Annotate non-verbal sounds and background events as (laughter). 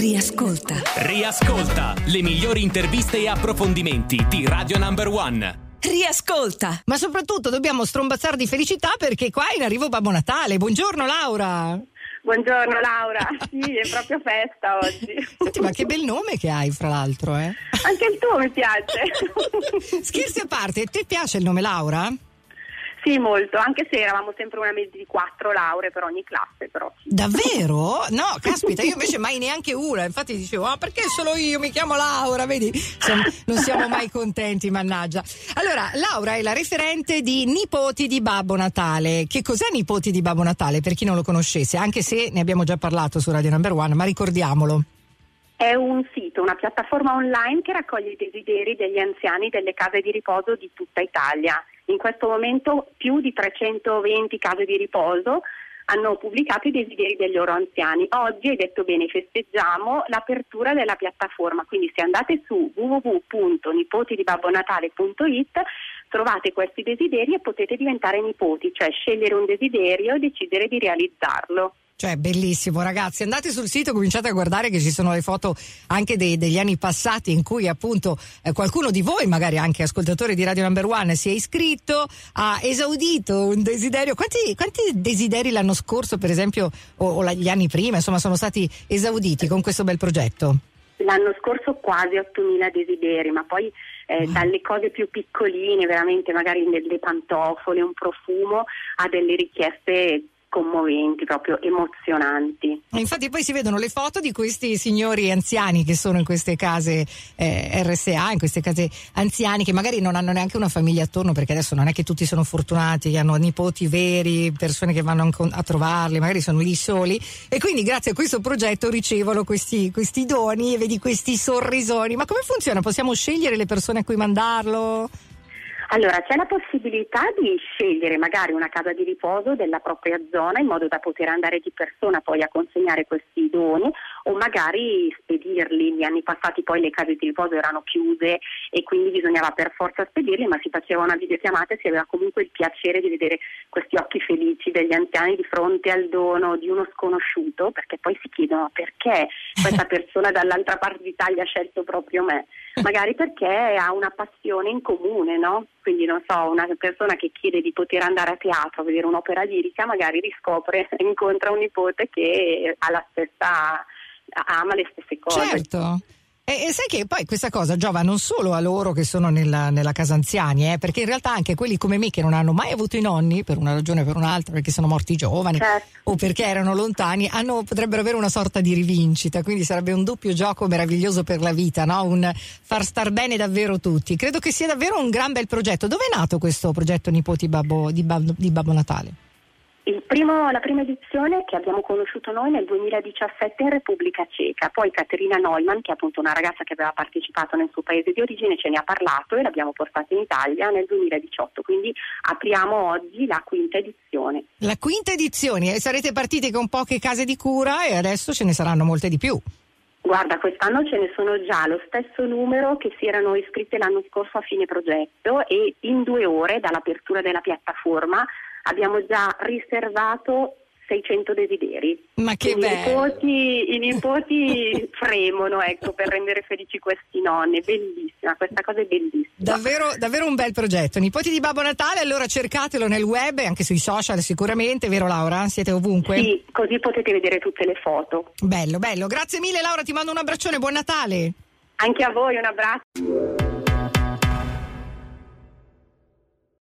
Riascolta. Riascolta le migliori interviste e approfondimenti di Radio Number One. Riascolta. Ma soprattutto dobbiamo strombazzare di felicità perché qua è in arrivo Babbo Natale. Buongiorno Laura. Buongiorno Laura, sì, è proprio festa oggi. Senti, ma che bel nome che hai, fra l'altro, eh? Anche il tuo mi piace. Scherzi a parte, ti piace il nome Laura? Sì, molto, anche se eravamo sempre una media di quattro lauree per ogni classe, però. Davvero? (laughs) No, caspita, io invece mai neanche una. Infatti dicevo, ah, perché solo io mi chiamo Laura? Vedi, Insomma, non siamo mai contenti, mannaggia. Allora, Laura è la referente di Nipoti di Babbo Natale. Che cos'è Nipoti di Babbo Natale? Per chi non lo conoscesse, anche se ne abbiamo già parlato su Radio Number One, ma ricordiamolo. È un sito, una piattaforma online che raccoglie i desideri degli anziani delle case di riposo di tutta Italia. In questo momento più di 320 case di riposo hanno pubblicato i desideri dei loro anziani. Oggi, hai detto bene, festeggiamo l'apertura della piattaforma, quindi se andate su www.nipotidibabonatale.it trovate questi desideri e potete diventare nipoti, cioè scegliere un desiderio e decidere di realizzarlo. Cioè, bellissimo, ragazzi. Andate sul sito, cominciate a guardare che ci sono le foto anche dei, degli anni passati in cui appunto eh, qualcuno di voi, magari anche ascoltatore di Radio Number One, si è iscritto, ha esaudito un desiderio. Quanti, quanti desideri l'anno scorso, per esempio, o, o gli anni prima, insomma, sono stati esauditi con questo bel progetto? L'anno scorso quasi 8.000 desideri, ma poi eh, dalle cose più piccoline, veramente magari delle pantofole, un profumo, a delle richieste commoventi, proprio emozionanti. Infatti poi si vedono le foto di questi signori anziani che sono in queste case eh, RSA, in queste case anziani che magari non hanno neanche una famiglia attorno perché adesso non è che tutti sono fortunati, hanno nipoti veri, persone che vanno a trovarli, magari sono lì soli e quindi grazie a questo progetto ricevono questi, questi doni e vedi questi sorrisoni. Ma come funziona? Possiamo scegliere le persone a cui mandarlo? Allora, c'è la possibilità di scegliere magari una casa di riposo della propria zona in modo da poter andare di persona poi a consegnare questi doni o magari spedirli. Gli anni passati poi le case di riposo erano chiuse e quindi bisognava per forza spedirli, ma si faceva una videochiamata e si aveva comunque il piacere di vedere questi occhi felici degli anziani di fronte al dono di uno sconosciuto, perché poi si chiedono perché questa (laughs) persona dall'altra parte d'Italia ha scelto proprio me. Magari perché ha una passione in comune, no? Quindi non so, una persona che chiede di poter andare a teatro a vedere un'opera lirica, magari riscopre, (laughs) incontra un nipote che ha la stessa ama le stesse cose. Certo. E, e, sai che poi questa cosa giova non solo a loro che sono nella, nella casa anziani, eh, perché in realtà anche quelli come me che non hanno mai avuto i nonni, per una ragione o per un'altra, perché sono morti giovani certo. o perché erano lontani, hanno, potrebbero avere una sorta di rivincita, quindi sarebbe un doppio gioco meraviglioso per la vita, no? un far star bene davvero tutti. Credo che sia davvero un gran bel progetto. Dove è nato questo progetto Nipoti Babbo, di, Babbo, di Babbo Natale? Primo, la prima edizione che abbiamo conosciuto noi nel 2017 in Repubblica Ceca, poi Caterina Neumann, che è appunto una ragazza che aveva partecipato nel suo paese di origine, ce ne ha parlato e l'abbiamo portata in Italia nel 2018, quindi apriamo oggi la quinta edizione. La quinta edizione, e sarete partiti con poche case di cura e adesso ce ne saranno molte di più. Guarda, quest'anno ce ne sono già lo stesso numero che si erano iscritte l'anno scorso a fine progetto e in due ore dall'apertura della piattaforma abbiamo già riservato 600 desideri. Ma che I bello! Nipoti, I nipoti (laughs) fremono ecco, per rendere felici questi nonni, bellissima, questa cosa è bellissima. Davvero, davvero un bel progetto. Nipoti di Babbo Natale, allora cercatelo nel web e anche sui social sicuramente, vero Laura? Siete ovunque? Sì, così potete vedere tutte le foto. Bello, bello. Grazie mille Laura, ti mando un abbraccione, buon Natale! Anche a voi un abbraccio.